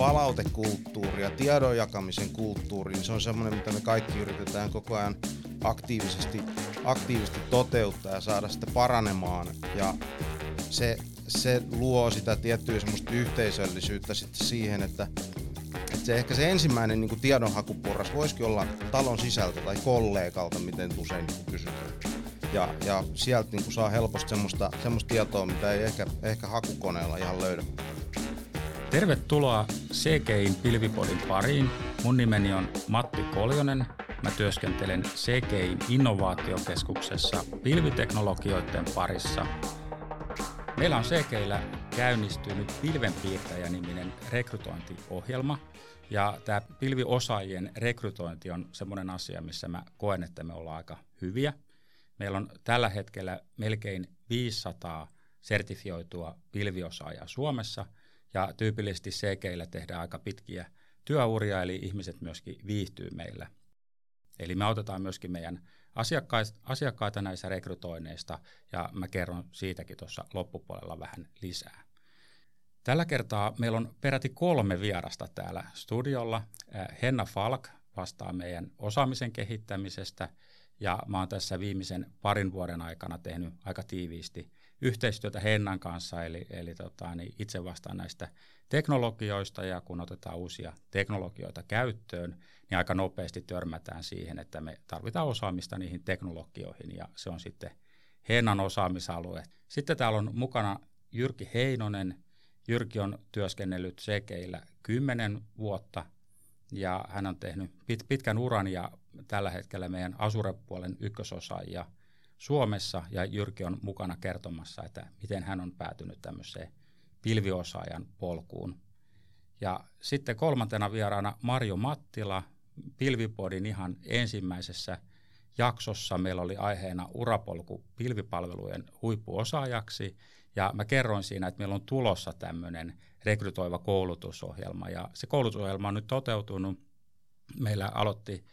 palautekulttuuri ja tiedon jakamisen kulttuuri, niin se on semmoinen, mitä me kaikki yritetään koko ajan aktiivisesti, aktiivisesti toteuttaa ja saada sitä paranemaan. Ja se, se luo sitä tiettyä semmoista yhteisöllisyyttä sitten siihen, että, että se ehkä se ensimmäinen niin kuin tiedonhakuporras voisikin olla talon sisältä tai kollegalta, miten usein niin kysytään. Ja, ja sieltä niin kuin saa helposti semmoista, semmoista tietoa, mitä ei ehkä, ehkä hakukoneella ihan löydä. Tervetuloa CGIin Pilvipodin pariin. Mun nimeni on Matti Koljonen. Mä työskentelen CGIin innovaatiokeskuksessa pilviteknologioiden parissa. Meillä on CGIllä käynnistynyt Pilvenpiirtäjä-niminen rekrytointiohjelma. Ja tämä pilviosaajien rekrytointi on semmoinen asia, missä mä koen, että me ollaan aika hyviä. Meillä on tällä hetkellä melkein 500 sertifioitua pilviosaajaa Suomessa – ja tyypillisesti CGillä tehdään aika pitkiä työuria, eli ihmiset myöskin viihtyy meillä. Eli me autetaan myöskin meidän asiakkaita näissä rekrytoinneista, ja mä kerron siitäkin tuossa loppupuolella vähän lisää. Tällä kertaa meillä on peräti kolme vierasta täällä studiolla. Henna Falk vastaa meidän osaamisen kehittämisestä, ja mä oon tässä viimeisen parin vuoden aikana tehnyt aika tiiviisti yhteistyötä Hennan kanssa, eli, eli tota, niin itse vastaan näistä teknologioista, ja kun otetaan uusia teknologioita käyttöön, niin aika nopeasti törmätään siihen, että me tarvitaan osaamista niihin teknologioihin, ja se on sitten Hennan osaamisalue. Sitten täällä on mukana Jyrki Heinonen. Jyrki on työskennellyt Sekeillä kymmenen vuotta, ja hän on tehnyt pit, pitkän uran, ja tällä hetkellä meidän Asure-puolen ykkösosaajia – Suomessa ja Jyrki on mukana kertomassa, että miten hän on päätynyt tämmöiseen pilviosaajan polkuun. Ja sitten kolmantena vieraana Marjo Mattila, Pilvipodin ihan ensimmäisessä jaksossa meillä oli aiheena urapolku pilvipalvelujen huippuosaajaksi. Ja mä kerroin siinä, että meillä on tulossa tämmöinen rekrytoiva koulutusohjelma. Ja se koulutusohjelma on nyt toteutunut. Meillä aloitti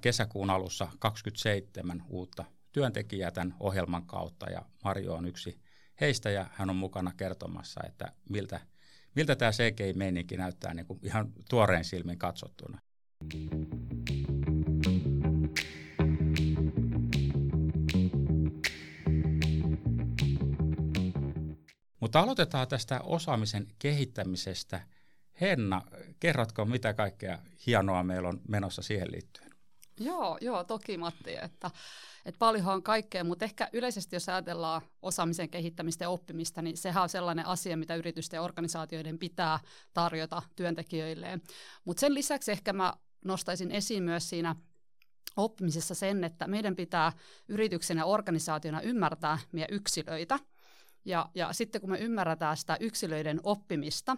kesäkuun alussa 27 uutta työntekijää tämän ohjelman kautta ja Marjo on yksi heistä ja hän on mukana kertomassa, että miltä, miltä tämä CGI-meininki näyttää niin kuin ihan tuoreen silmin katsottuna. Mutta aloitetaan tästä osaamisen kehittämisestä. Henna, kerrotko mitä kaikkea hienoa meillä on menossa siihen liittyen? Joo, joo toki Matti, että että paljonhan on kaikkea, mutta ehkä yleisesti jos ajatellaan osaamisen kehittämistä ja oppimista, niin sehän on sellainen asia, mitä yritysten ja organisaatioiden pitää tarjota työntekijöilleen. Mutta sen lisäksi ehkä mä nostaisin esiin myös siinä oppimisessa sen, että meidän pitää yrityksen ja organisaationa ymmärtää meidän yksilöitä. Ja, ja sitten kun me ymmärretään sitä yksilöiden oppimista,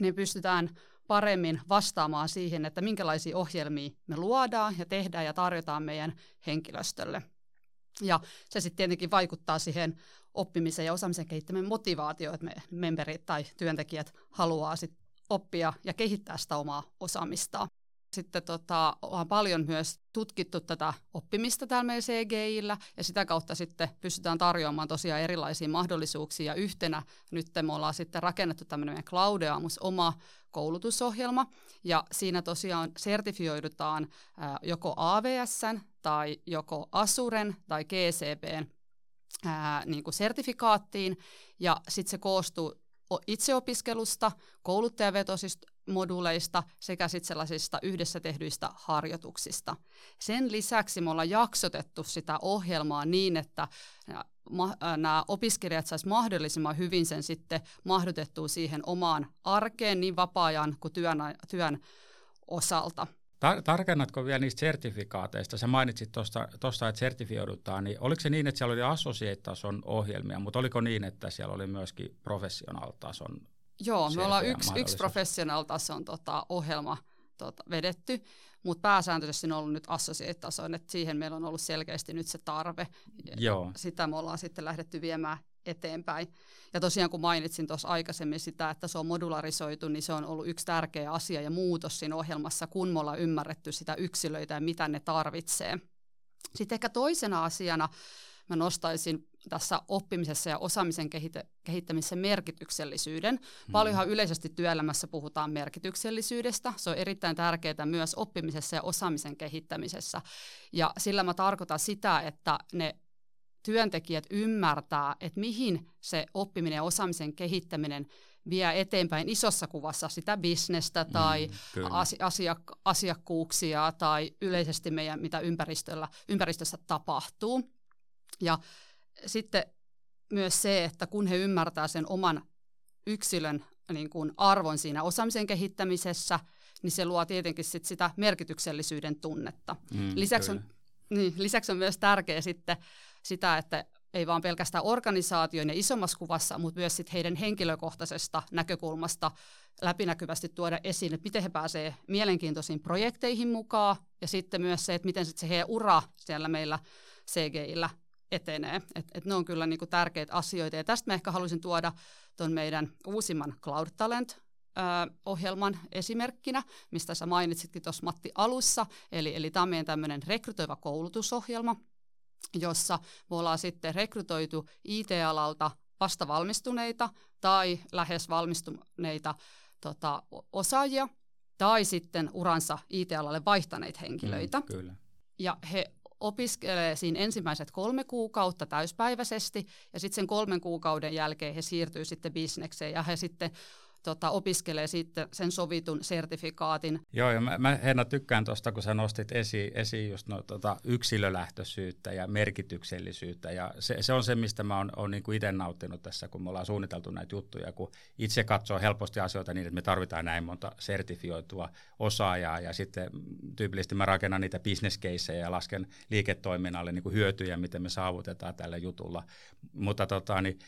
niin pystytään paremmin vastaamaan siihen, että minkälaisia ohjelmia me luodaan ja tehdään ja tarjotaan meidän henkilöstölle. Ja se sitten tietenkin vaikuttaa siihen oppimisen ja osaamisen kehittämisen motivaatioon, että me memberit tai työntekijät haluaa sit oppia ja kehittää sitä omaa osaamistaan. Sitten tota, on paljon myös tutkittu tätä oppimista täällä meidän CGIllä ja sitä kautta sitten pystytään tarjoamaan tosiaan erilaisia mahdollisuuksia. Yhtenä nyt me ollaan sitten rakennettu tämmöinen Cloudeamus oma koulutusohjelma ja siinä tosiaan sertifioidutaan ää, joko AVSn tai joko Asuren tai GCPn ää, niin kuin sertifikaattiin ja sitten se koostuu itseopiskelusta, kouluttajavetoisista moduleista sekä sitten sellaisista yhdessä tehdyistä harjoituksista. Sen lisäksi me ollaan jaksotettu sitä ohjelmaa niin, että nämä opiskelijat saisivat mahdollisimman hyvin sen sitten mahdotettua siihen omaan arkeen niin vapaa-ajan kuin työn, työn osalta. Tar- tarkennatko vielä niistä sertifikaateista? Sä mainitsit tuosta, että sertifioidutaan, niin oliko se niin, että siellä oli associate-tason ohjelmia, mutta oliko niin, että siellä oli myöskin professional-tason Joo, me ollaan yksi, yksi professional-tason tota, ohjelma tota, vedetty, mutta pääsääntöisesti on ollut nyt associate-tason, että siihen meillä on ollut selkeästi nyt se tarve. Joo. Sitä me ollaan sitten lähdetty viemään eteenpäin. Ja tosiaan kun mainitsin tuossa aikaisemmin sitä, että se on modularisoitu, niin se on ollut yksi tärkeä asia ja muutos siinä ohjelmassa, kun me ollaan ymmärretty sitä yksilöitä ja mitä ne tarvitsee. Sitten ehkä toisena asiana mä nostaisin tässä oppimisessa ja osaamisen kehite- kehittämisessä merkityksellisyyden. Hmm. Paljonhan yleisesti työelämässä puhutaan merkityksellisyydestä. Se on erittäin tärkeää myös oppimisessa ja osaamisen kehittämisessä. Ja sillä mä tarkoitan sitä, että ne työntekijät ymmärtää, että mihin se oppiminen ja osaamisen kehittäminen vie eteenpäin isossa kuvassa sitä bisnestä tai mm, asiak- asiakkuuksia tai yleisesti meidän, mitä ympäristöllä, ympäristössä tapahtuu. Ja sitten myös se, että kun he ymmärtää sen oman yksilön niin kuin arvon siinä osaamisen kehittämisessä, niin se luo tietenkin sit sitä merkityksellisyyden tunnetta. Mm, lisäksi, on, niin, lisäksi on myös tärkeää sitten sitä, että ei vaan pelkästään organisaation ja isommassa kuvassa, mutta myös sit heidän henkilökohtaisesta näkökulmasta läpinäkyvästi tuoda esiin, että miten he pääsevät mielenkiintoisiin projekteihin mukaan ja sitten myös se, että miten sit se heidän ura siellä meillä CGillä etenee. Et, et ne on kyllä niinku tärkeitä asioita ja tästä mä ehkä haluaisin tuoda tuon meidän uusimman Cloud Talent ohjelman esimerkkinä, mistä sä mainitsitkin tuossa Matti alussa. Eli, eli tämä on meidän tämmöinen rekrytoiva koulutusohjelma, jossa me ollaan sitten rekrytoitu IT-alalta vasta valmistuneita tai lähes valmistuneita tota, osaajia tai sitten uransa IT-alalle vaihtaneita henkilöitä. Mm, kyllä. Ja he opiskelee siinä ensimmäiset kolme kuukautta täyspäiväisesti ja sitten sen kolmen kuukauden jälkeen he siirtyy sitten bisnekseen ja he sitten tota, opiskelee sitten sen sovitun sertifikaatin. Joo, ja mä, mä Henna tykkään tuosta, kun sä nostit esiin, esiin just no, tota, yksilölähtöisyyttä ja merkityksellisyyttä, ja se, se on se, mistä mä oon, oon niin itse nauttinut tässä, kun me ollaan suunniteltu näitä juttuja, kun itse katsoo helposti asioita niin, että me tarvitaan näin monta sertifioitua osaajaa, ja sitten tyypillisesti mä rakennan niitä business ja lasken liiketoiminnalle niin kuin hyötyjä, miten me saavutetaan tällä jutulla, mutta tota, niin,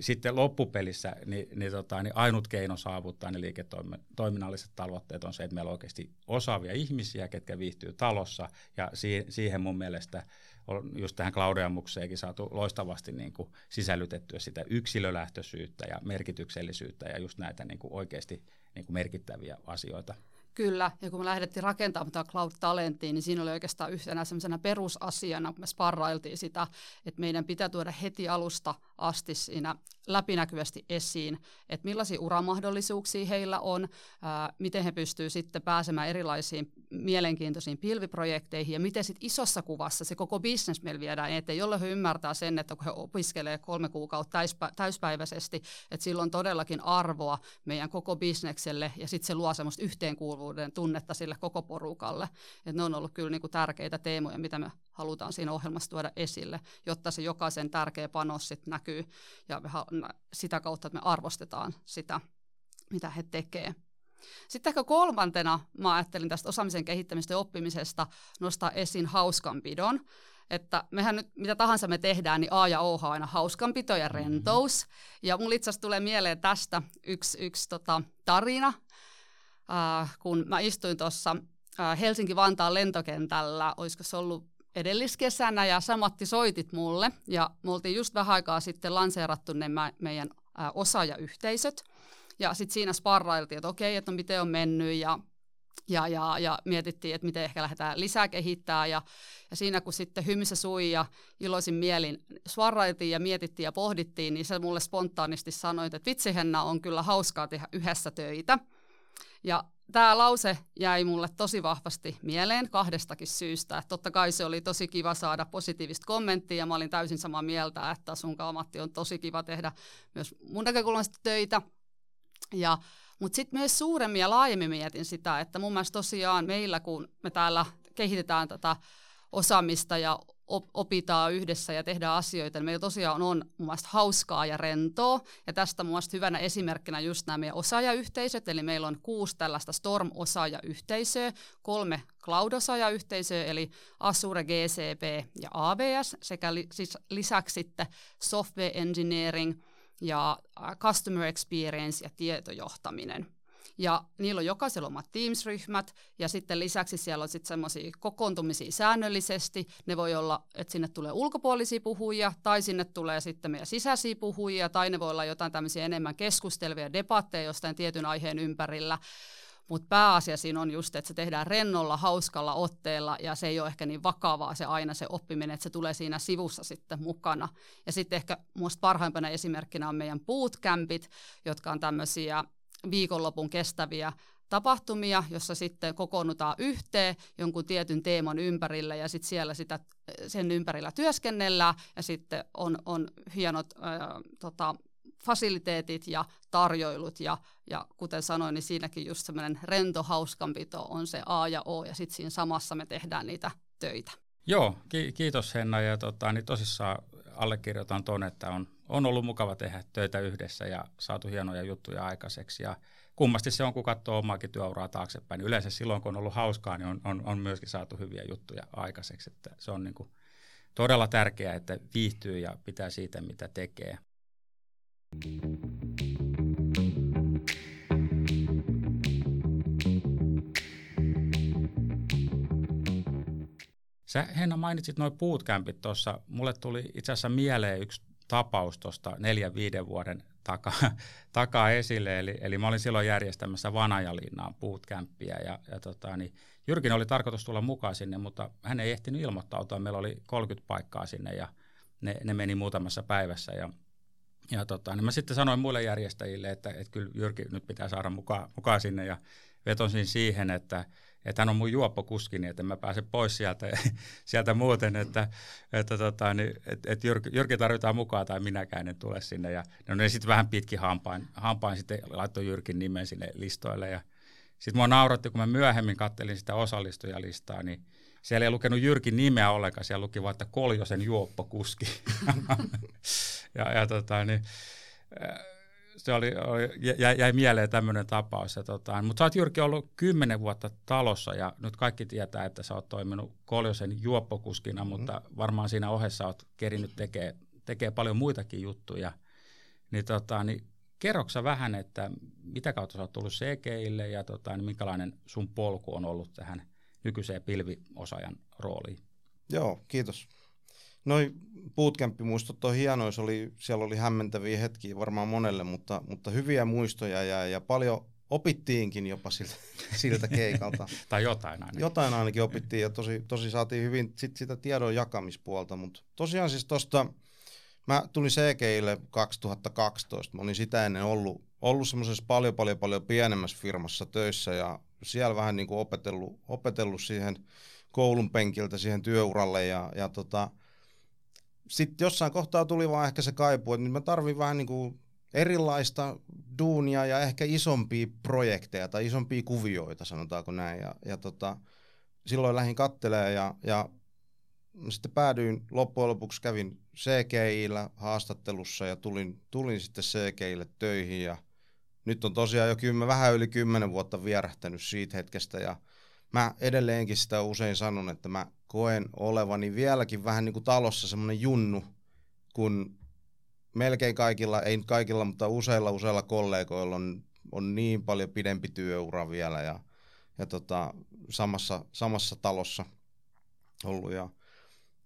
sitten loppupelissä niin, niin, tota, niin ainut keino saavuttaa ne liiketoiminnalliset tavoitteet on se, että meillä on oikeasti osaavia ihmisiä, ketkä viihtyy talossa, ja si- siihen mun mielestä on just tähän Claudiamukseenkin saatu loistavasti niin kuin sisällytettyä sitä yksilölähtöisyyttä ja merkityksellisyyttä ja just näitä niin kuin oikeasti niin kuin merkittäviä asioita. Kyllä, ja kun me lähdettiin rakentamaan tätä Cloud Talenttiin, niin siinä oli oikeastaan yhtenä sellaisena perusasiana, kun me sparrailtiin sitä, että meidän pitää tuoda heti alusta asti siinä läpinäkyvästi esiin, että millaisia uramahdollisuuksia heillä on, ää, miten he pystyvät sitten pääsemään erilaisiin mielenkiintoisiin pilviprojekteihin ja miten sitten isossa kuvassa se koko bisnes meillä viedään eteen, jolle he ymmärtää sen, että kun he opiskelee kolme kuukautta täyspä, täyspäiväisesti, että sillä on todellakin arvoa meidän koko bisnekselle ja sitten se luo semmoista yhteenkuuluvuuden tunnetta sille koko porukalle. että ne on ollut kyllä niinku tärkeitä teemoja, mitä me halutaan siinä ohjelmassa tuoda esille, jotta se jokaisen tärkeä panos sitten näkyy ja me, sitä kautta, että me arvostetaan sitä, mitä he tekevät. Sitten ehkä kolmantena mä ajattelin tästä osaamisen kehittämistä ja oppimisesta nostaa esiin hauskanpidon. Että mehän nyt, mitä tahansa me tehdään, niin A ja O on aina hauskanpito ja rentous. Ja mulla itse asiassa tulee mieleen tästä yksi, yksi tota, tarina, äh, kun mä istuin tuossa äh, Helsinki-Vantaan lentokentällä, olisiko se ollut edelliskesänä ja Samatti soitit mulle ja me oltiin just vähän aikaa sitten lanseerattu ne meidän ää, osaajayhteisöt ja sitten siinä sparrailtiin, että okei, että no miten on mennyt ja ja, ja, ja mietittiin, että miten ehkä lähdetään lisää kehittää ja, ja siinä kun sitten hymyssä sui ja iloisin mielin svarrailtiin ja mietittiin ja pohdittiin, niin se mulle spontaanisti sanoi, että vitsi Henna on kyllä hauskaa tehdä yhdessä töitä. Ja tämä lause jäi mulle tosi vahvasti mieleen kahdestakin syystä. Että totta kai se oli tosi kiva saada positiivista kommenttia ja mä olin täysin samaa mieltä, että sun Matti on tosi kiva tehdä myös mun näkökulmasta töitä. Ja, mutta sitten myös suuremmin ja laajemmin mietin sitä, että mun mielestä tosiaan meillä, kun me täällä kehitetään tätä osaamista ja opitaan yhdessä ja tehdään asioita, meillä tosiaan on mun mielestä hauskaa ja rentoa. Ja tästä mun hyvänä esimerkkinä just nämä meidän osaajayhteisöt, eli meillä on kuusi tällaista Storm-osaajayhteisöä, kolme Cloud-osaajayhteisöä, eli Azure, GCP ja AWS, sekä li- siis lisäksi sitten Software Engineering ja Customer Experience ja tietojohtaminen. Ja niillä on jokaisella omat Teams-ryhmät ja sitten lisäksi siellä on sitten semmoisia kokoontumisia säännöllisesti. Ne voi olla, että sinne tulee ulkopuolisia puhujia tai sinne tulee sitten meidän sisäisiä puhujia tai ne voi olla jotain tämmöisiä enemmän keskustelvia debatteja jostain tietyn aiheen ympärillä. mutta pääasia siinä on just, että se tehdään rennolla, hauskalla otteella ja se ei ole ehkä niin vakavaa se aina se oppiminen, että se tulee siinä sivussa sitten mukana. Ja sitten ehkä minusta parhaimpana esimerkkinä on meidän bootcampit, jotka on tämmöisiä viikonlopun kestäviä tapahtumia, jossa sitten kokoonnutaan yhteen jonkun tietyn teeman ympärillä ja sitten siellä sitä, sen ympärillä työskennellään ja sitten on, on hienot ää, tota, fasiliteetit ja tarjoilut ja, ja kuten sanoin, niin siinäkin just semmoinen rento hauskanpito on se A ja O ja sitten siinä samassa me tehdään niitä töitä. Joo, ki- kiitos Henna ja tota, niin tosissaan allekirjoitan tuon, että on, on ollut mukava tehdä töitä yhdessä ja saatu hienoja juttuja aikaiseksi ja kummasti se on, kun katsoo omaakin työuraa taaksepäin. Yleensä silloin, kun on ollut hauskaa, niin on, on, on myöskin saatu hyviä juttuja aikaiseksi. Että se on niin kuin todella tärkeää, että viihtyy ja pitää siitä, mitä tekee. Sä Henna mainitsit noin bootcampit tuossa. Mulle tuli itse asiassa mieleen yksi tapaus tuosta neljän viiden vuoden takaa, takaa esille. Eli, eli mä olin silloin järjestämässä Vanajalinnaan bootcampia ja, ja tota, niin Jyrkin oli tarkoitus tulla mukaan sinne, mutta hän ei ehtinyt ilmoittautua. Meillä oli 30 paikkaa sinne ja ne, ne meni muutamassa päivässä ja ja tota, niin mä sitten sanoin muille järjestäjille, että, että kyllä Jyrki nyt pitää saada mukaan, mukaan sinne ja vetosin siihen, että, että hän on mun juoppokuski, niin että mä pääsen pois sieltä, sieltä muuten, että, että, tota, niin, että, että Jyrki, Jyrki, tarvitaan mukaan tai minäkään en tule sinne. Ja no, ne sitten vähän pitkin hampain, hampain sitten laittoi Jyrkin nimen sinne listoille ja sitten mua nauratti, kun mä myöhemmin kattelin sitä osallistujalistaa, niin siellä ei lukenut Jyrkin nimeä ollenkaan, siellä luki vain, että Koljosen juoppokuski. ja, ja tota, niin, se oli, oli, jäi, jäi mieleen tämmöinen tapaus. Tota, mutta sä oot Jyrki ollut kymmenen vuotta talossa ja nyt kaikki tietää, että sä oot toiminut Koljosen juoppokuskina, mm-hmm. mutta varmaan siinä ohessa oot kerinyt tekee, tekee paljon muitakin juttuja. Niin, tota, niin kerroksä vähän, että mitä kautta sä oot tullut CGille ja tota, niin minkälainen sun polku on ollut tähän nykyiseen pilviosaajan rooliin? Joo, kiitos. Noin bootcamp-muistot on hienoja, oli, siellä oli hämmentäviä hetkiä varmaan monelle, mutta, mutta hyviä muistoja ja, ja paljon opittiinkin jopa siltä, siltä keikalta. tai jotain ainakin. Jotain ainakin opittiin ja tosi, tosi saatiin hyvin sit sitä tiedon jakamispuolta, mutta tosiaan siis tuosta, mä tulin CGille 2012, mä olin sitä ennen ollut, ollut semmoisessa paljon paljon paljon pienemmässä firmassa töissä ja siellä vähän niin kuin opetellut, opetellut siihen koulun penkiltä siihen työuralle ja, ja tota, sitten jossain kohtaa tuli vaan ehkä se kaipu, että nyt mä tarvin vähän niin kuin erilaista duunia ja ehkä isompia projekteja tai isompia kuvioita, sanotaanko näin. Ja, ja tota, silloin lähdin kattelemaan ja, ja sitten päädyin, loppujen lopuksi kävin CGIllä haastattelussa ja tulin, tulin sitten CGIlle töihin ja nyt on tosiaan jo kymmen, vähän yli kymmenen vuotta vierähtänyt siitä hetkestä ja mä edelleenkin sitä usein sanon, että mä koen olevani vieläkin vähän niin kuin talossa semmoinen junnu, kun melkein kaikilla, ei nyt kaikilla, mutta useilla useilla kollegoilla on, on niin paljon pidempi työura vielä ja, ja tota, samassa, samassa talossa ollut. Ja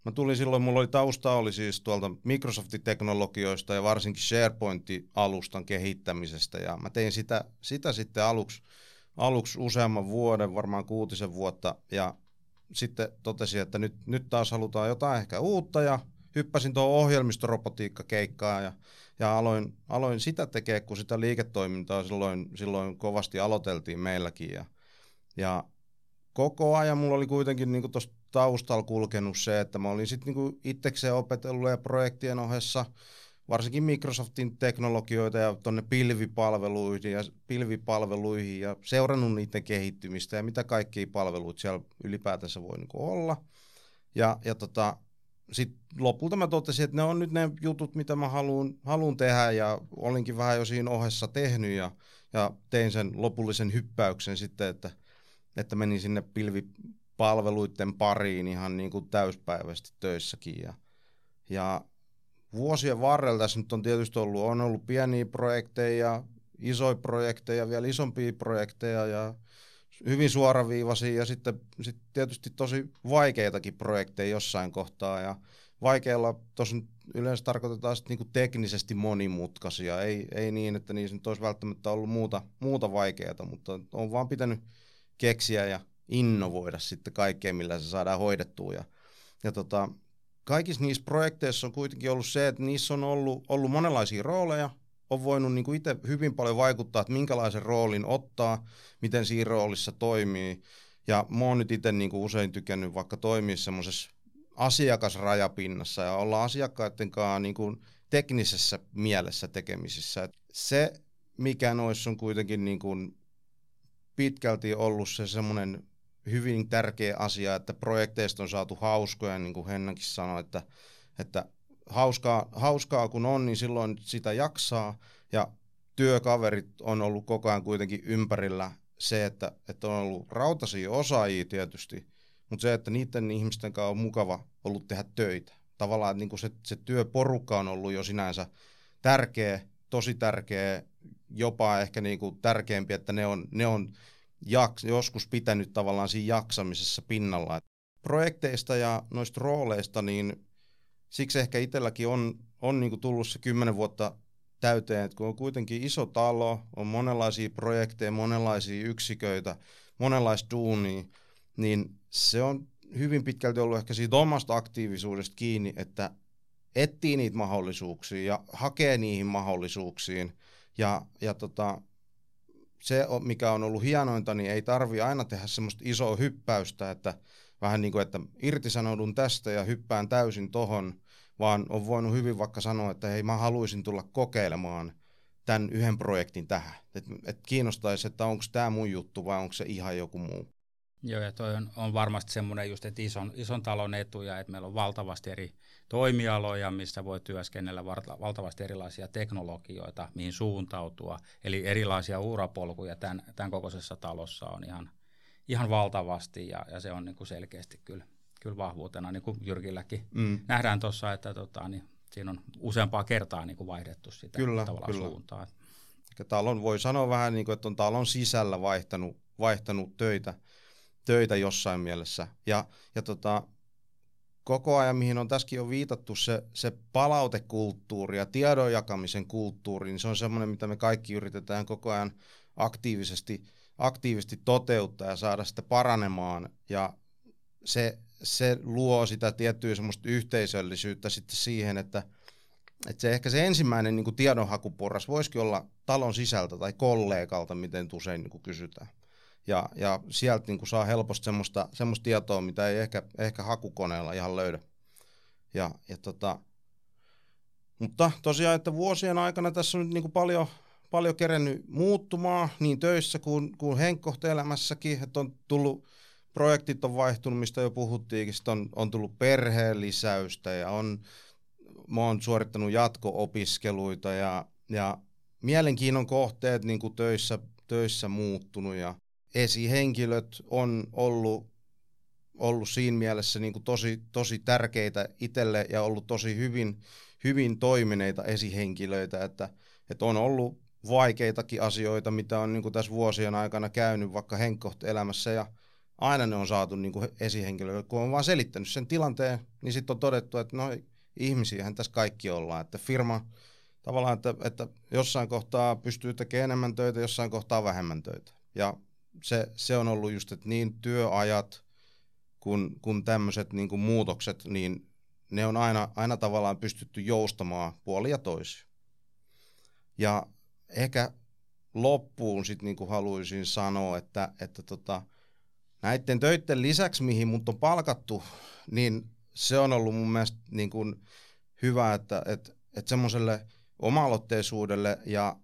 mä tulin silloin, mulla oli tausta oli siis tuolta Microsoftin teknologioista ja varsinkin SharePoint-alustan kehittämisestä ja mä tein sitä, sitä sitten aluksi, aluksi useamman vuoden, varmaan kuutisen vuotta ja sitten totesin, että nyt, nyt taas halutaan jotain ehkä uutta ja hyppäsin tuohon ohjelmistorobotiikkakeikkaan ja, ja aloin, aloin sitä tekemään, kun sitä liiketoimintaa silloin, silloin kovasti aloiteltiin meilläkin. Ja, ja koko ajan mulla oli kuitenkin niin tuossa taustalla kulkenut se, että mä olin sitten niin itsekseen opetellut ja projektien ohessa – varsinkin Microsoftin teknologioita ja tuonne pilvipalveluihin ja, pilvipalveluihin ja seurannut niiden kehittymistä ja mitä kaikkia palveluita siellä ylipäätänsä voi niin olla. Ja, ja tota, sitten lopulta mä totesin, että ne on nyt ne jutut, mitä mä haluan tehdä ja olinkin vähän jo siinä ohessa tehnyt ja, ja tein sen lopullisen hyppäyksen sitten, että, että menin sinne pilvipalveluiden pariin ihan niin kuin täyspäiväisesti töissäkin ja, ja vuosien varrella tässä nyt on tietysti ollut, on ollut pieniä projekteja, isoja projekteja, vielä isompia projekteja ja hyvin suoraviivaisia ja sitten, sitten tietysti tosi vaikeitakin projekteja jossain kohtaa ja vaikeilla, tuossa yleensä tarkoitetaan sitten niin teknisesti monimutkaisia, ei, ei niin, että niissä nyt olisi välttämättä ollut muuta, muuta vaikeaa, mutta on vaan pitänyt keksiä ja innovoida sitten kaikkea, millä se saadaan hoidettua. Ja, ja tota, kaikissa niissä projekteissa on kuitenkin ollut se, että niissä on ollut, ollut monenlaisia rooleja, on voinut niin itse hyvin paljon vaikuttaa, että minkälaisen roolin ottaa, miten siinä roolissa toimii. Ja mä oon nyt itse niin usein tykännyt vaikka toimia semmoisessa asiakasrajapinnassa ja olla asiakkaiden kanssa niin kuin teknisessä mielessä tekemisissä. Se, mikä noissa on kuitenkin niin kuin pitkälti ollut se semmoinen hyvin tärkeä asia, että projekteista on saatu hauskoja, niin kuin Hennäkin sanoi, että, että hauskaa, hauskaa kun on, niin silloin sitä jaksaa ja työkaverit on ollut koko ajan kuitenkin ympärillä se, että, että on ollut rautaisia osaajia tietysti, mutta se, että niiden ihmisten kanssa on mukava ollut tehdä töitä. Tavallaan että niin se, se työporukka on ollut jo sinänsä tärkeä, tosi tärkeä, jopa ehkä niin kuin tärkeämpi, että ne on, ne on jaks, joskus pitänyt tavallaan siinä jaksamisessa pinnalla. Projekteista ja noista rooleista, niin siksi ehkä itselläkin on, on niin kuin tullut se kymmenen vuotta täyteen, että kun on kuitenkin iso talo, on monenlaisia projekteja, monenlaisia yksiköitä, monenlaista duunia, niin se on hyvin pitkälti ollut ehkä siitä omasta aktiivisuudesta kiinni, että etsii niitä mahdollisuuksia ja hakee niihin mahdollisuuksiin. Ja, ja tota, se, mikä on ollut hienointa, niin ei tarvi aina tehdä semmoista isoa hyppäystä, että vähän niin kuin, että irtisanoudun tästä ja hyppään täysin tohon, vaan on voinut hyvin vaikka sanoa, että hei mä haluaisin tulla kokeilemaan tämän yhden projektin tähän. Että et kiinnostaisi, että onko tämä mun juttu vai onko se ihan joku muu. Joo, ja toi on, on varmasti semmoinen just, että ison, ison talon etuja, että meillä on valtavasti eri toimialoja, missä voi työskennellä valtavasti erilaisia teknologioita, mihin suuntautua, eli erilaisia urapolkuja tämän, tämän kokoisessa talossa on ihan, ihan valtavasti, ja, ja se on niin kuin selkeästi kyllä, kyllä vahvuutena, niin kuin Jyrkilläkin mm. nähdään tuossa, että tota, niin siinä on useampaa kertaa niin kuin vaihdettu sitä kyllä, tavallaan kyllä. suuntaa. Talon voi sanoa vähän niin kuin, että on talon sisällä vaihtanut, vaihtanut töitä, töitä jossain mielessä. Ja, ja tota, koko ajan, mihin on tässäkin jo viitattu, se, se palautekulttuuri ja tiedon jakamisen kulttuuri, niin se on semmoinen, mitä me kaikki yritetään koko ajan aktiivisesti, aktiivisesti toteuttaa ja saada sitä paranemaan. Ja se, se luo sitä tiettyä semmoista yhteisöllisyyttä sitten siihen, että, että se ehkä se ensimmäinen niin tiedonhakuporras voisikin olla talon sisältä tai kollegalta, miten usein niin kysytään ja, ja sieltä niin kuin saa helposti semmoista, semmoista tietoa, mitä ei ehkä, ehkä hakukoneella ihan löydä. Ja, ja tota, mutta tosiaan, että vuosien aikana tässä on nyt niin kuin paljon, paljon kerennyt muuttumaan niin töissä kuin, kuin henkkohteelämässäkin, että on tullut, projektit on vaihtunut, mistä jo puhuttiinkin, on, on tullut perheen lisäystä ja on, mä oon suorittanut jatko-opiskeluita ja, ja mielenkiinnon kohteet niin kuin töissä, töissä muuttunut ja esihenkilöt on ollut, ollut siinä mielessä niin kuin tosi, tosi tärkeitä itselle ja ollut tosi hyvin, hyvin toimineita esihenkilöitä, että, että on ollut vaikeitakin asioita, mitä on niin kuin tässä vuosien aikana käynyt vaikka henkkoht-elämässä ja aina ne on saatu niin kuin esihenkilöille, kun on vaan selittänyt sen tilanteen, niin sitten on todettu, että no ihmisiähän tässä kaikki ollaan, että firma tavallaan, että, että jossain kohtaa pystyy tekemään enemmän töitä, jossain kohtaa vähemmän töitä. Ja se, se on ollut just, että niin työajat kuin, kuin tämmöiset niin muutokset, niin ne on aina, aina tavallaan pystytty joustamaan puoli ja toisi. Ja ehkä loppuun sitten niin kuin haluaisin sanoa, että, että tota, näiden töiden lisäksi, mihin mut on palkattu, niin se on ollut mun mielestä niin kuin hyvä, että, että, että semmoiselle oma-aloitteisuudelle ja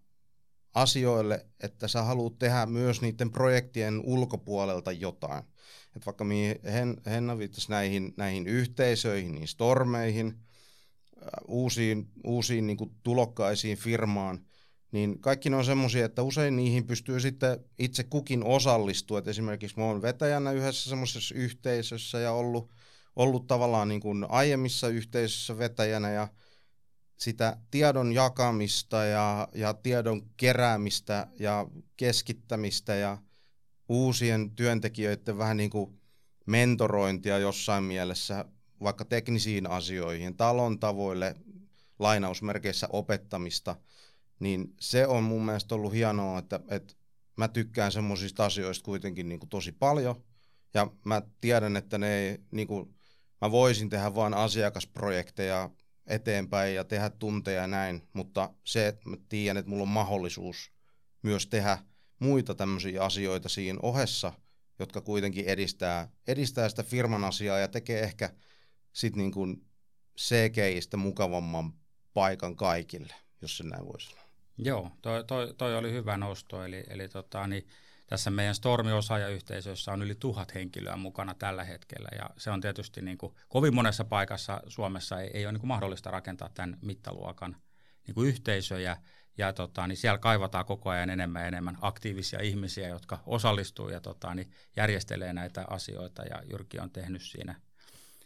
asioille, että sä haluat tehdä myös niiden projektien ulkopuolelta jotain. Et vaikka Hen, Henna viittasi näihin, näihin yhteisöihin, niin stormeihin, äh, uusiin, uusiin niin tulokkaisiin firmaan, niin kaikki ne on semmoisia, että usein niihin pystyy sitten itse kukin osallistua. Et esimerkiksi mä oon vetäjänä yhdessä semmoisessa yhteisössä ja ollut, ollut tavallaan niin kuin aiemmissa yhteisössä vetäjänä ja sitä tiedon jakamista ja, ja tiedon keräämistä ja keskittämistä ja uusien työntekijöiden vähän niin kuin mentorointia jossain mielessä vaikka teknisiin asioihin, talon tavoille lainausmerkeissä opettamista, niin se on mun mielestä ollut hienoa, että, että mä tykkään semmoisista asioista kuitenkin niin kuin tosi paljon, ja mä tiedän, että ne ei, niin kuin, mä voisin tehdä vain asiakasprojekteja eteenpäin ja tehdä tunteja ja näin, mutta se, että mä tiedän, että mulla on mahdollisuus myös tehdä muita tämmöisiä asioita siinä ohessa, jotka kuitenkin edistää, edistää sitä firman asiaa ja tekee ehkä sitten niin kuin CGIstä mukavamman paikan kaikille, jos se näin voisi sanoa. Joo, toi, toi, toi oli hyvä nosto, eli, eli tota, niin, tässä meidän Stormi-osaajayhteisössä on yli tuhat henkilöä mukana tällä hetkellä ja se on tietysti niin kuin, kovin monessa paikassa Suomessa ei, ei ole niin kuin mahdollista rakentaa tämän mittaluokan niin kuin yhteisöjä ja tota, niin siellä kaivataan koko ajan enemmän ja enemmän aktiivisia ihmisiä, jotka osallistuu ja tota, niin järjestelee näitä asioita ja Jyrki on tehnyt siinä,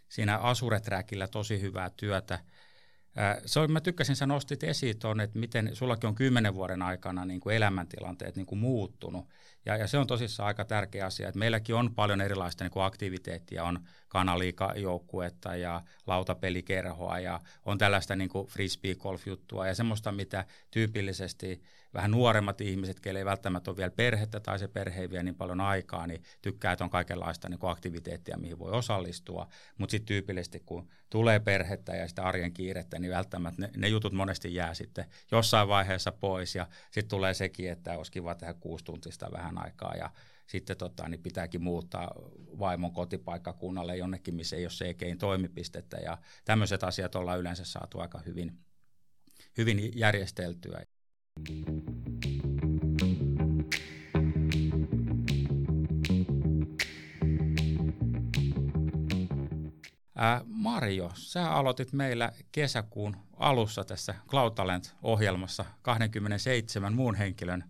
siinä Asureträkillä tosi hyvää työtä se on, mä tykkäsin, sä nostit esiin tuonne, että miten sullakin on kymmenen vuoden aikana niin kuin elämäntilanteet niin kuin muuttunut. Ja, ja se on tosissaan aika tärkeä asia, että meilläkin on paljon erilaista niin kuin aktiviteettia, on kanaliikajoukkuetta ja lautapelikerhoa ja on tällaista niin kuin frisbee-golf-juttua ja semmoista, mitä tyypillisesti vähän nuoremmat ihmiset, keille ei välttämättä ole vielä perhettä tai se perhe ei vie niin paljon aikaa, niin tykkää, että on kaikenlaista niin kuin aktiviteettia, mihin voi osallistua. Mutta sitten tyypillisesti, kun tulee perhettä ja sitä arjen kiirettä, niin välttämättä ne, ne jutut monesti jää sitten jossain vaiheessa pois ja sitten tulee sekin, että olisi kiva tehdä kuusi tuntista vähän aikaa ja sitten tota, niin pitääkin muuttaa vaimon kotipaikkakunnalle jonnekin, missä ei ole CGin toimipistettä ja tämmöiset asiat ollaan yleensä saatu aika hyvin, hyvin järjesteltyä. Ää, Mario, sä aloitit meillä kesäkuun alussa tässä Cloud Talent-ohjelmassa 27 muun henkilön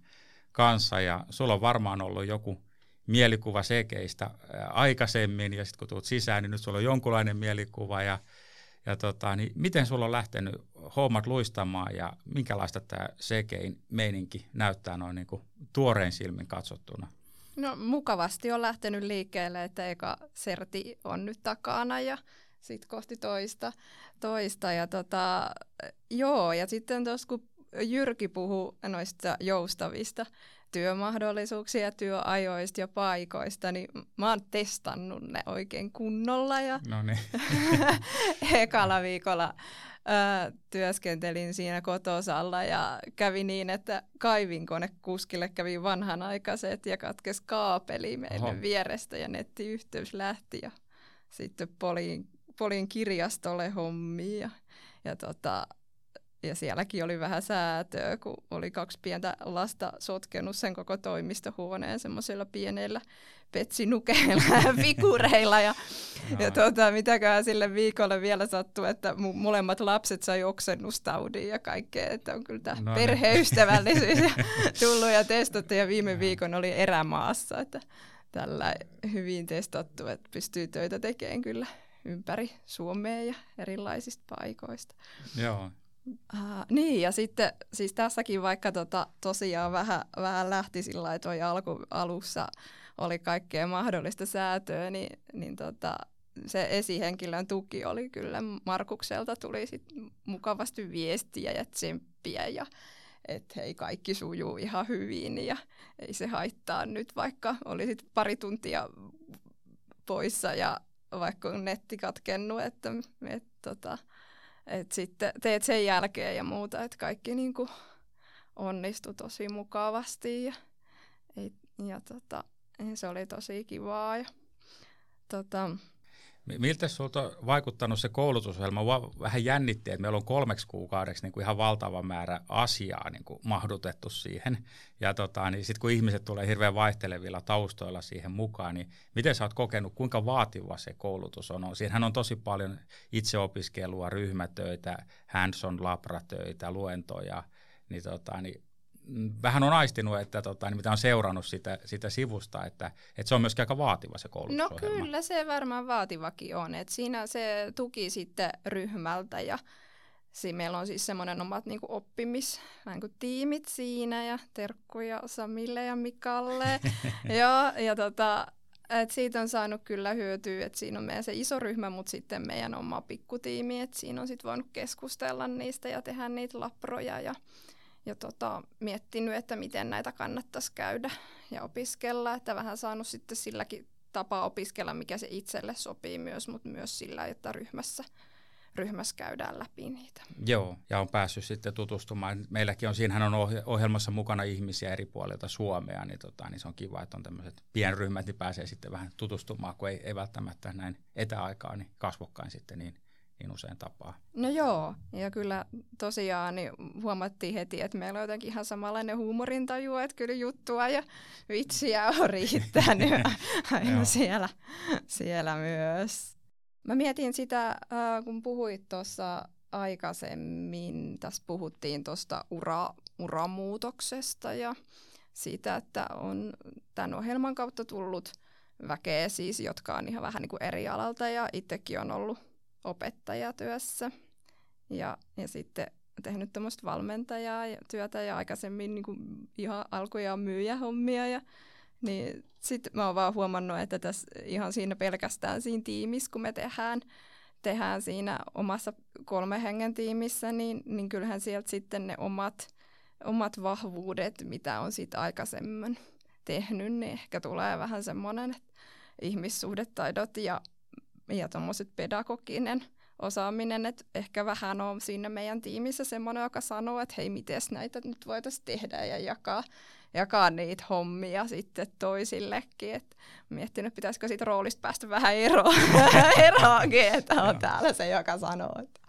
kanssa ja sulla on varmaan ollut joku mielikuva sekeistä aikaisemmin ja sitten kun tulet sisään, niin nyt sulla on jonkunlainen mielikuva ja, ja tota, niin miten sulla on lähtenyt hommat luistamaan ja minkälaista tämä sekein meininki näyttää noin niin kuin tuorein silmin katsottuna? No mukavasti on lähtenyt liikkeelle, että eka serti on nyt takana ja sitten kohti toista. toista ja tota, joo, ja sitten tuossa kun Jyrki puhuu noista joustavista työmahdollisuuksia ja työajoista ja paikoista, niin mä oon testannut ne oikein kunnolla ja no niin. ekalla viikolla ö, työskentelin siinä kotosalla ja kävi niin, että kaivinkone-kuskille kävi vanhanaikaiset ja katkesi kaapeli meille Oho. vierestä ja nettiyhteys lähti ja sitten poliin, poliin kirjastolle hommiin ja, ja tota, ja sielläkin oli vähän säätöä, kun oli kaksi pientä lasta sotkenut sen koko toimistohuoneen semmoisilla pienillä petsinukeilla ja figureilla. Ja, no. ja tuota, mitäkään sille viikolle vielä sattuu, että mu- molemmat lapset sai oksennustaudin ja kaikkea. Että on kyllä tämä no, niin. perheystävällisyys ja tullut ja testattu. Ja viime viikon oli erämaassa, että tällä hyvin testattu, että pystyy töitä tekemään kyllä ympäri Suomea ja erilaisista paikoista. Joo, Uh, niin, ja sitten siis tässäkin vaikka tota, tosiaan vähän, vähän lähti sillä että alku, alussa oli kaikkea mahdollista säätöä, niin, niin tota, se esihenkilön tuki oli kyllä Markukselta tuli sit mukavasti viestiä ja tsemppiä ja että hei kaikki sujuu ihan hyvin ja ei se haittaa nyt vaikka olisit pari tuntia poissa ja vaikka on netti katkennut, että et, tota, et sitten teet sen jälkeen ja muuta, että kaikki niin kuin onnistui tosi mukavasti ja, ja tota, se oli tosi kivaa. Ja, tota, Miltä sinulta vaikuttanut se koulutusohjelma? Vähän jännitti, että meillä on kolmeksi kuukaudeksi niin kuin ihan valtava määrä asiaa niin kuin mahdutettu siihen. Ja tota, niin sitten kun ihmiset tulee hirveän vaihtelevilla taustoilla siihen mukaan, niin miten sä oot kokenut, kuinka vaativa se koulutus on? Siinähän on tosi paljon itseopiskelua, ryhmätöitä, hands-on labratöitä, luentoja. Niin, tota, niin vähän on aistinut, että tota, niin mitä on seurannut sitä, sitä sivusta, että, että se on myöskin aika vaativa se koulutusohjelma. No kyllä se varmaan vaativakin on, että siinä se tuki sitten ryhmältä ja siinä meillä on siis semmoinen omat niin kuin oppimis, niin kuin tiimit siinä ja terkkuja Samille ja Mikalle. ja, ja tota, et siitä on saanut kyllä hyötyä, että siinä on meidän se iso ryhmä, mutta sitten meidän oma pikkutiimi, että siinä on sitten voinut keskustella niistä ja tehdä niitä laproja ja, ja tota, miettinyt, että miten näitä kannattaisi käydä ja opiskella, että vähän saanut sitten silläkin tapaa opiskella, mikä se itselle sopii myös, mutta myös sillä, että ryhmässä ryhmässä käydään läpi niitä. Joo, ja on päässyt sitten tutustumaan. Meilläkin on, siinähän on ohjelmassa mukana ihmisiä eri puolilta Suomea, niin, tota, niin se on kiva, että on tämmöiset pienryhmät, niin pääsee sitten vähän tutustumaan, kun ei, ei välttämättä näin etäaikaa, niin kasvokkain sitten niin, niin usein tapaa. No joo, ja kyllä tosiaan niin huomattiin heti, että meillä on jotenkin ihan samanlainen huumorintaju, että kyllä juttua ja vitsiä on riittänyt aina siellä, siellä myös. Mä mietin sitä, äh, kun puhuit tuossa aikaisemmin, tässä puhuttiin tuosta ura, uramuutoksesta ja siitä, että on tämän ohjelman kautta tullut väkeä siis, jotka on ihan vähän niin kuin eri alalta ja itsekin on ollut opettajatyössä. Ja, ja sitten tehnyt tämmöistä valmentajaa ja työtä ja aikaisemmin niin kuin ihan alkujaan myyjähommia ja niin sitten mä oon vaan huomannut, että tässä ihan siinä pelkästään siinä tiimissä, kun me tehdään, tehdään siinä omassa kolme hengen tiimissä, niin, niin kyllähän sieltä sitten ne omat, omat vahvuudet, mitä on sitten aikaisemmin tehnyt, niin ehkä tulee vähän semmoinen ihmissuhdetaidot ja, ja tuommoiset pedagoginen osaaminen, että ehkä vähän on siinä meidän tiimissä semmoinen, joka sanoo, että hei, miten näitä nyt voitaisiin tehdä ja jakaa jakaa niitä hommia sitten toisillekin. Et miettinyt, pitäisikö siitä roolista päästä vähän eroon, eroonkin, että on täällä se, joka sanoo, että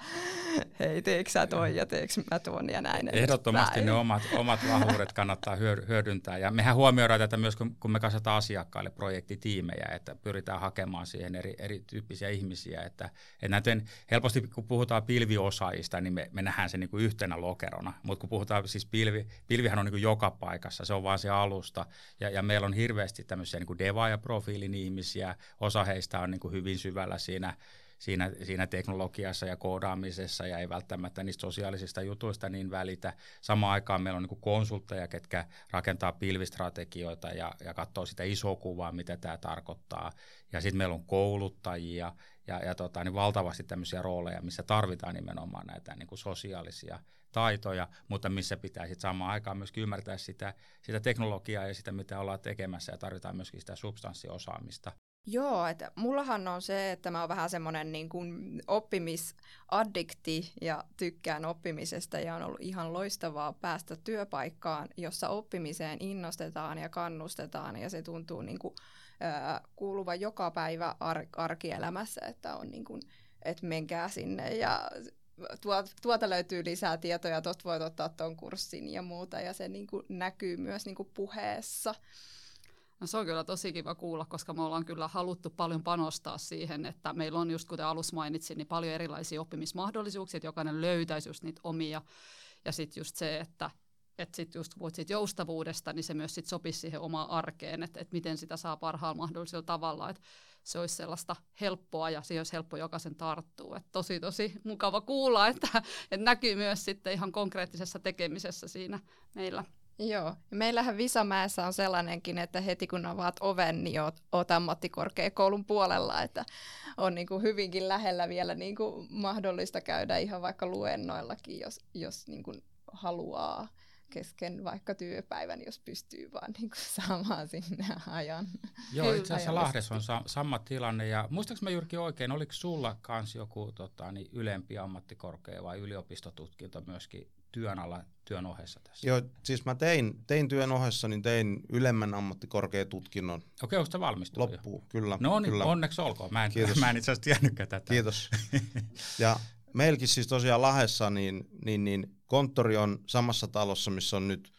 hei, teekö sä toi ja teekö mä tuon ja näin. Ehdottomasti ne omat, omat vahvuudet kannattaa hyödyntää. Ja mehän huomioidaan tätä myös, kun me kasvataan asiakkaille projektitiimejä, että pyritään hakemaan siihen eri, erityyppisiä ihmisiä. Että, että näiden, helposti kun puhutaan pilviosaajista, niin me, me nähdään se niin kuin yhtenä lokerona. Mutta kun puhutaan siis pilvi, pilvihän on niin kuin joka paikassa, se on vaan se alusta. Ja, ja meillä on hirveästi tämmöisiä niin kuin devaaja-profiilin ihmisiä, osa heistä on niin kuin hyvin syvällä siinä siinä, siinä teknologiassa ja koodaamisessa ja ei välttämättä niistä sosiaalisista jutuista niin välitä. Samaan aikaan meillä on niin konsultteja, ketkä rakentaa pilvistrategioita ja, ja katsoo sitä isoa kuvaa, mitä tämä tarkoittaa. Ja sitten meillä on kouluttajia ja, ja tota, niin valtavasti tämmöisiä rooleja, missä tarvitaan nimenomaan näitä niin kuin sosiaalisia taitoja, mutta missä pitää sitten samaan aikaan myös ymmärtää sitä, sitä teknologiaa ja sitä, mitä ollaan tekemässä, ja tarvitaan myöskin sitä substanssiosaamista. Joo, että mullahan on se, että mä oon vähän semmoinen niin kuin oppimisaddikti ja tykkään oppimisesta ja on ollut ihan loistavaa päästä työpaikkaan, jossa oppimiseen innostetaan ja kannustetaan ja se tuntuu niin kuin, äh, kuuluva joka päivä ar- arkielämässä, että on niin kuin, että menkää sinne ja tuota löytyy lisää tietoja, tuosta voit ottaa tuon kurssin ja muuta ja se niin kuin näkyy myös niin kuin puheessa. No se on kyllä tosi kiva kuulla, koska me ollaan kyllä haluttu paljon panostaa siihen, että meillä on just kuten alussa mainitsin, niin paljon erilaisia oppimismahdollisuuksia, että jokainen löytäisi just niitä omia. Ja sitten just se, että että sitten just puhut siitä joustavuudesta, niin se myös sit sopisi siihen omaan arkeen, että, että miten sitä saa parhaalla mahdollisella tavalla, että se olisi sellaista helppoa ja siihen olisi helppo jokaisen tarttua. Että tosi tosi mukava kuulla, että, että näkyy myös sitten ihan konkreettisessa tekemisessä siinä meillä. Joo. Meillähän Visamäessä on sellainenkin, että heti kun avaat oven, niin oot, oot ammattikorkeakoulun puolella, että on niin kuin hyvinkin lähellä vielä niin kuin mahdollista käydä ihan vaikka luennoillakin, jos, jos niin kuin haluaa kesken vaikka työpäivän, jos pystyy vaan niin kuin saamaan sinne ajan. Joo, itse asiassa Lahdessa on sa- sama tilanne. Ja muistaaks mä Jyrki oikein, oliko sulla kans joku tota, niin ylempi ammattikorkea vai yliopistotutkinto myöskin työn alla, työn ohessa tässä? Joo, siis mä tein, tein työn ohessa, niin tein ylemmän ammattikorkeatutkinnon. Okei, onko se valmistunut Loppuun, kyllä. No niin, kyllä. onneksi olkoon. Mä en, Kiitos. mä en itse asiassa tiennytkään tätä. Kiitos. ja meilläkin siis tosiaan Lahessa, niin, niin, niin konttori on samassa talossa, missä on nyt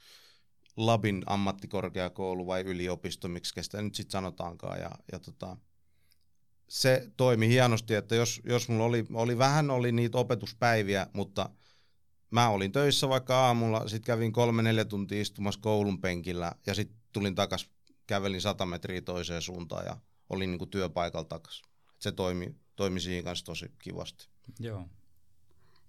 Labin ammattikorkeakoulu vai yliopisto, miksi sitä nyt sitten sanotaankaan. Ja, ja tota, se toimi hienosti, että jos, jos mulla oli, oli vähän oli niitä opetuspäiviä, mutta mä olin töissä vaikka aamulla, sitten kävin kolme-neljä tuntia istumassa koulun penkillä ja sitten tulin takas, kävelin sata metriä toiseen suuntaan ja olin niinku työpaikalla takas. Se toimi, toimi siinä kanssa tosi kivasti. Joo.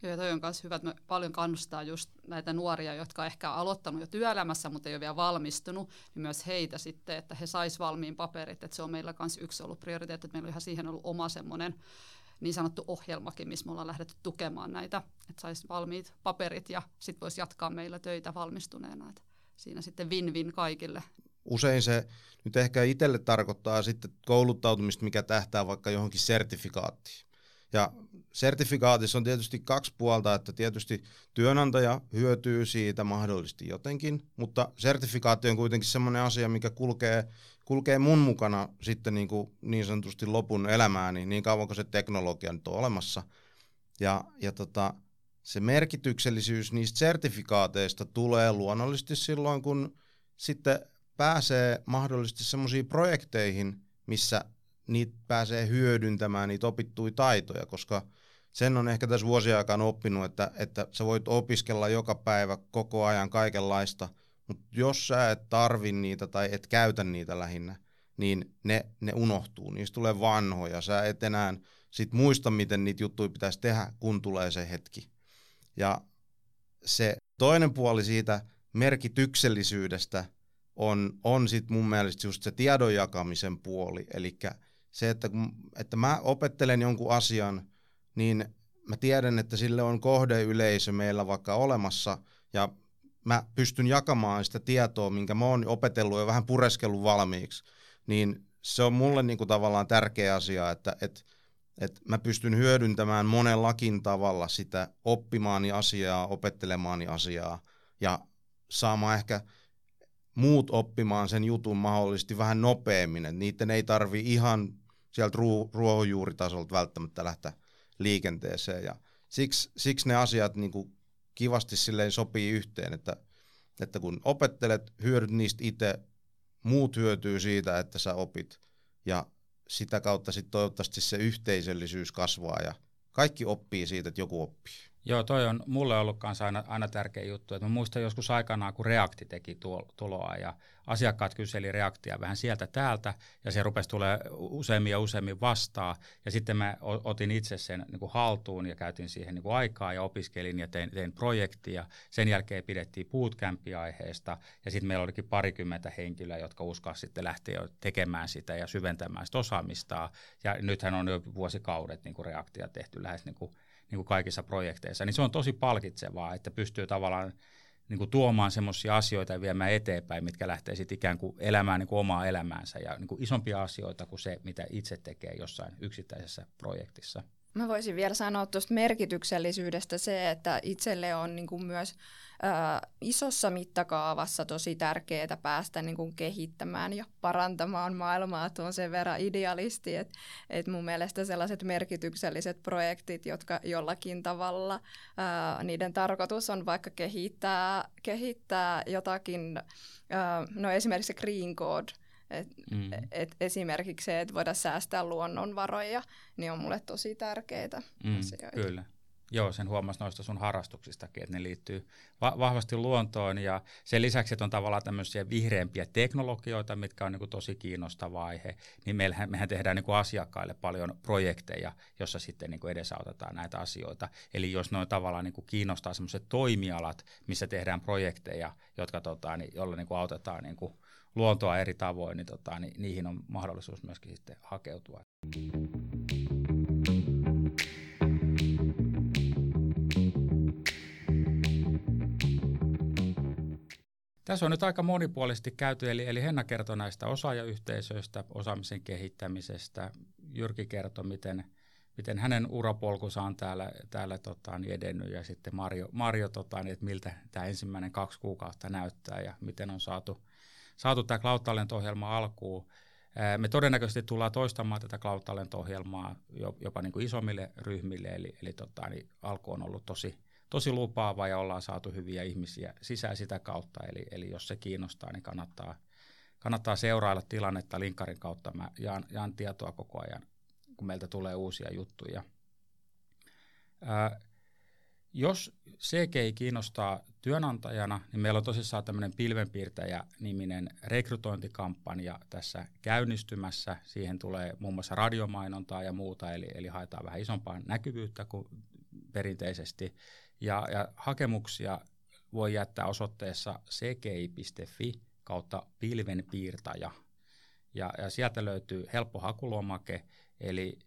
Joo, ja toi on myös hyvä, että me paljon kannustaa just näitä nuoria, jotka ehkä on aloittanut jo työelämässä, mutta ei ole vielä valmistunut, niin myös heitä sitten, että he sais valmiin paperit, että se on meillä myös yksi ollut prioriteetti, että meillä on ihan siihen ollut oma semmoinen niin sanottu ohjelmakin, missä me ollaan lähdetty tukemaan näitä, että saisi valmiit paperit ja sitten voisi jatkaa meillä töitä valmistuneena, että siinä sitten win-win kaikille. Usein se nyt ehkä itselle tarkoittaa sitten kouluttautumista, mikä tähtää vaikka johonkin sertifikaattiin. Ja sertifikaatissa on tietysti kaksi puolta, että tietysti työnantaja hyötyy siitä mahdollisesti jotenkin, mutta sertifikaatti on kuitenkin semmoinen asia, mikä kulkee, kulkee mun mukana sitten niin, kuin niin sanotusti lopun elämääni, niin kauan kuin se teknologia nyt on olemassa. Ja, ja tota, se merkityksellisyys niistä sertifikaateista tulee luonnollisesti silloin, kun sitten pääsee mahdollisesti semmoisiin projekteihin, missä niitä pääsee hyödyntämään, niitä opittuja taitoja, koska sen on ehkä tässä vuosien aikana oppinut, että, että sä voit opiskella joka päivä koko ajan kaikenlaista, mutta jos sä et tarvi niitä tai et käytä niitä lähinnä, niin ne, ne unohtuu, niistä tulee vanhoja, sä et enää sit muista, miten niitä juttuja pitäisi tehdä, kun tulee se hetki. Ja se toinen puoli siitä merkityksellisyydestä on, on sitten mun mielestä just se tiedon jakamisen puoli, eli se, että, kun, että mä opettelen jonkun asian, niin mä tiedän, että sille on kohdeyleisö meillä vaikka olemassa, ja mä pystyn jakamaan sitä tietoa, minkä mä oon opetellut ja vähän pureskellut valmiiksi, niin se on mulle niin kuin tavallaan tärkeä asia, että, että, että mä pystyn hyödyntämään monellakin tavalla sitä oppimaani asiaa, opettelemaani asiaa ja saamaan ehkä muut oppimaan sen jutun mahdollisesti vähän nopeammin, että niiden ei tarvi ihan sieltä ruohonjuuritasolta välttämättä lähteä liikenteeseen. Ja siksi, siksi ne asiat niin kuin kivasti silleen sopii yhteen, että, että kun opettelet, hyödyt niistä itse, muut hyötyy siitä, että sä opit ja sitä kautta sitten toivottavasti se yhteisöllisyys kasvaa ja kaikki oppii siitä, että joku oppii. Joo, toi on mulle ollut kanssa aina, aina tärkeä juttu. Että mä muistan joskus aikanaan, kun Reakti teki tuloa ja asiakkaat kyseli Reaktia vähän sieltä täältä ja se rupesi tulee useammin ja useammin vastaan. Ja sitten mä otin itse sen niin kuin haltuun ja käytin siihen niin kuin aikaa ja opiskelin ja tein, tein projektia. Sen jälkeen pidettiin bootcampia aiheesta ja sitten meillä olikin parikymmentä henkilöä, jotka uskaa sitten lähteä tekemään sitä ja syventämään sitä osaamistaan. Ja nythän on jo vuosikaudet niin kuin Reaktia tehty lähes niin kuin niin kuin kaikissa projekteissa, niin se on tosi palkitsevaa, että pystyy tavallaan niin kuin tuomaan semmoisia asioita ja viemään eteenpäin, mitkä lähtee sitten ikään kuin elämään niin kuin omaa elämäänsä ja niin kuin isompia asioita kuin se, mitä itse tekee jossain yksittäisessä projektissa. Mä voisin vielä sanoa tuosta merkityksellisyydestä se, että itselle on niin kuin myös ää, isossa mittakaavassa tosi tärkeää päästä niin kuin kehittämään ja parantamaan maailmaa, että on sen verran idealisti, että, että mun mielestä sellaiset merkitykselliset projektit, jotka jollakin tavalla ää, niiden tarkoitus on vaikka kehittää, kehittää jotakin, ää, no esimerkiksi Green Code, et, mm. et esimerkiksi se, että voidaan säästää luonnonvaroja, niin on mulle tosi tärkeää mm, asioita. Kyllä. Joo, sen huomasi noista sun harrastuksistakin, että ne liittyy va- vahvasti luontoon ja sen lisäksi, että on tavallaan tämmöisiä vihreämpiä teknologioita, mitkä on niin kuin tosi kiinnostava aihe, niin meillähän, mehän tehdään niin kuin asiakkaille paljon projekteja, jossa sitten niin kuin edesautetaan näitä asioita. Eli jos noin tavallaan niin kuin kiinnostaa semmoiset toimialat, missä tehdään projekteja, jotka tota, niin, joilla niin kuin autetaan niin kuin luontoa eri tavoin, niin, tota, niin niihin on mahdollisuus myöskin sitten hakeutua. Tässä on nyt aika monipuolisesti käyty, eli, eli Henna kertoi näistä osaajayhteisöistä, osaamisen kehittämisestä. Jyrki kertoi, miten, miten hänen urapolkunsa on täällä, täällä tota, niin edennyt, ja sitten Marjo, Marjo tota, niin, että miltä tämä ensimmäinen kaksi kuukautta näyttää, ja miten on saatu, saatu tämä Cloud Talent-ohjelma alkuun. Me todennäköisesti tullaan toistamaan tätä Cloud Talent-ohjelmaa jopa niin kuin isommille ryhmille, eli, eli tota, niin alku on ollut tosi, tosi lupaava ja ollaan saatu hyviä ihmisiä sisään sitä kautta. Eli, eli jos se kiinnostaa, niin kannattaa, kannattaa seurailla tilannetta linkkarin kautta. Mä jaan, jaan tietoa koko ajan, kun meiltä tulee uusia juttuja. Ää, jos CGI kiinnostaa työnantajana, niin meillä on tosissaan tämmöinen pilvenpiirtäjä-niminen rekrytointikampanja tässä käynnistymässä. Siihen tulee muun muassa radiomainontaa ja muuta, eli, eli haetaan vähän isompaa näkyvyyttä kuin perinteisesti. Ja, ja hakemuksia voi jättää osoitteessa cgi.fi kautta pilvenpiirtaja. Ja, ja sieltä löytyy helppo hakulomake, eli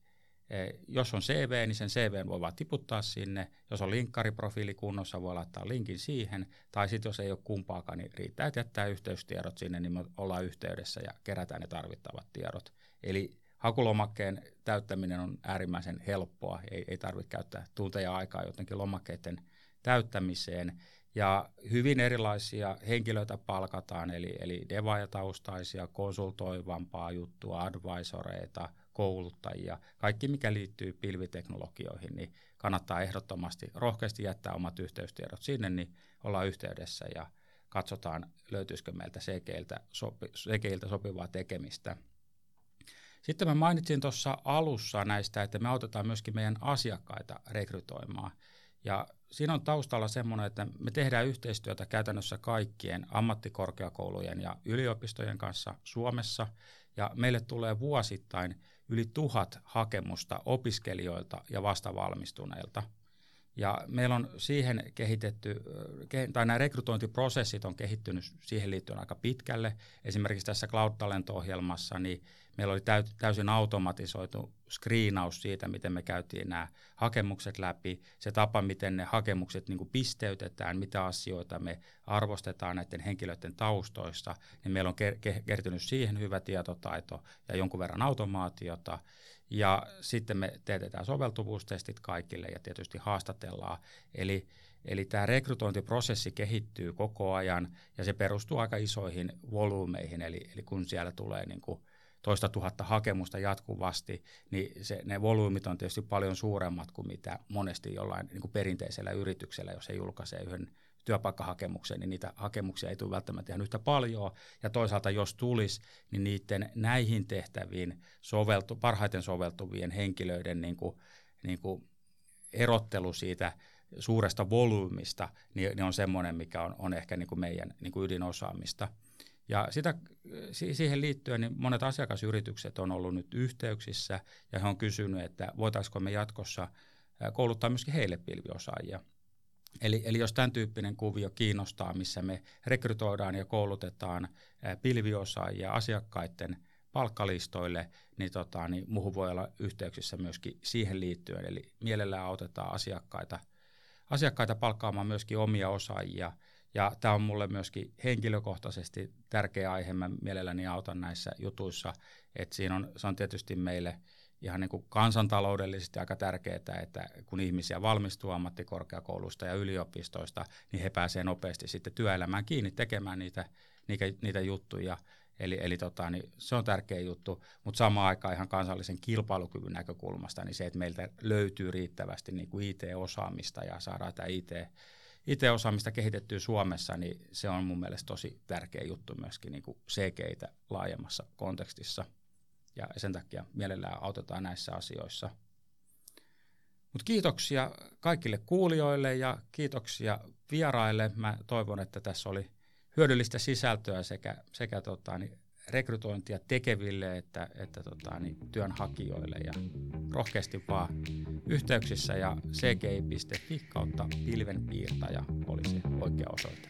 jos on CV, niin sen CV voi vaan tiputtaa sinne. Jos on linkkariprofiili kunnossa, voi laittaa linkin siihen. Tai sitten jos ei ole kumpaakaan, niin riittää, että jättää yhteystiedot sinne, niin me ollaan yhteydessä ja kerätään ne tarvittavat tiedot. Eli hakulomakkeen täyttäminen on äärimmäisen helppoa. Ei, ei tarvitse käyttää tunteja aikaa jotenkin lomakkeiden täyttämiseen. Ja hyvin erilaisia henkilöitä palkataan, eli, eli devaajataustaisia, konsultoivampaa juttua, advisoreita, kouluttajia, kaikki mikä liittyy pilviteknologioihin, niin kannattaa ehdottomasti rohkeasti jättää omat yhteystiedot sinne, niin ollaan yhteydessä ja katsotaan, löytyisikö meiltä CGiltä, sopi, CGiltä sopivaa tekemistä. Sitten mä mainitsin tuossa alussa näistä, että me autetaan myöskin meidän asiakkaita rekrytoimaan. Ja siinä on taustalla semmoinen, että me tehdään yhteistyötä käytännössä kaikkien ammattikorkeakoulujen ja yliopistojen kanssa Suomessa, ja meille tulee vuosittain yli tuhat hakemusta opiskelijoilta ja vastavalmistuneilta. Ja meillä on siihen kehitetty, tai nämä rekrytointiprosessit on kehittynyt siihen liittyen aika pitkälle. Esimerkiksi tässä Cloud Talent-ohjelmassa, niin Meillä oli täysin automatisoitu screenaus siitä, miten me käytiin nämä hakemukset läpi, se tapa, miten ne hakemukset niin pisteytetään, mitä asioita me arvostetaan näiden henkilöiden taustoista, niin meillä on kertynyt siihen hyvä tietotaito ja jonkun verran automaatiota. Ja sitten me teetetään soveltuvuustestit kaikille ja tietysti haastatellaan. Eli Eli tämä rekrytointiprosessi kehittyy koko ajan ja se perustuu aika isoihin volyymeihin, eli, eli kun siellä tulee niin kuin toista tuhatta hakemusta jatkuvasti, niin se, ne volyymit on tietysti paljon suuremmat kuin mitä monesti jollain niin kuin perinteisellä yrityksellä, jos se julkaisee yhden työpaikkahakemuksen, niin niitä hakemuksia ei tule välttämättä ihan yhtä paljon. Ja toisaalta jos tulisi, niin niiden näihin tehtäviin soveltu, parhaiten soveltuvien henkilöiden niin kuin, niin kuin erottelu siitä suuresta volyymista, niin, niin on semmoinen, mikä on, on ehkä niin kuin meidän niin kuin ydinosaamista – ja sitä, siihen liittyen niin monet asiakasyritykset on ollut nyt yhteyksissä ja he on kysynyt, että voitaisiinko me jatkossa kouluttaa myöskin heille pilviosaajia. Eli, eli jos tämän tyyppinen kuvio kiinnostaa, missä me rekrytoidaan ja koulutetaan pilviosaajia asiakkaiden palkkalistoille, niin, tota, niin muuhun voi olla yhteyksissä myöskin siihen liittyen. Eli mielellään autetaan asiakkaita, asiakkaita palkkaamaan myöskin omia osaajia – ja tämä on mulle myöskin henkilökohtaisesti tärkeä aihe. Mä mielelläni autan näissä jutuissa. että siinä on, se on tietysti meille ihan niin kuin kansantaloudellisesti aika tärkeää, että kun ihmisiä valmistuu ammattikorkeakouluista ja yliopistoista, niin he pääsevät nopeasti sitten työelämään kiinni tekemään niitä, niitä, niitä juttuja. Eli, eli tota, niin se on tärkeä juttu, mutta samaan aikaan ihan kansallisen kilpailukyvyn näkökulmasta, niin se, että meiltä löytyy riittävästi niin kuin IT-osaamista ja saadaan tämä IT, IT-osaamista kehitettyä Suomessa, niin se on mun mielestä tosi tärkeä juttu myöskin niin kuin CGitä laajemmassa kontekstissa. Ja sen takia mielellään autetaan näissä asioissa. Mutta kiitoksia kaikille kuulijoille ja kiitoksia vieraille. Mä toivon, että tässä oli hyödyllistä sisältöä sekä, sekä tota, niin rekrytointia tekeville että, että tota, niin työnhakijoille ja rohkeasti vaan yhteyksissä ja cgi.fi kautta pilvenpiirtäjä oli se oikea osoite.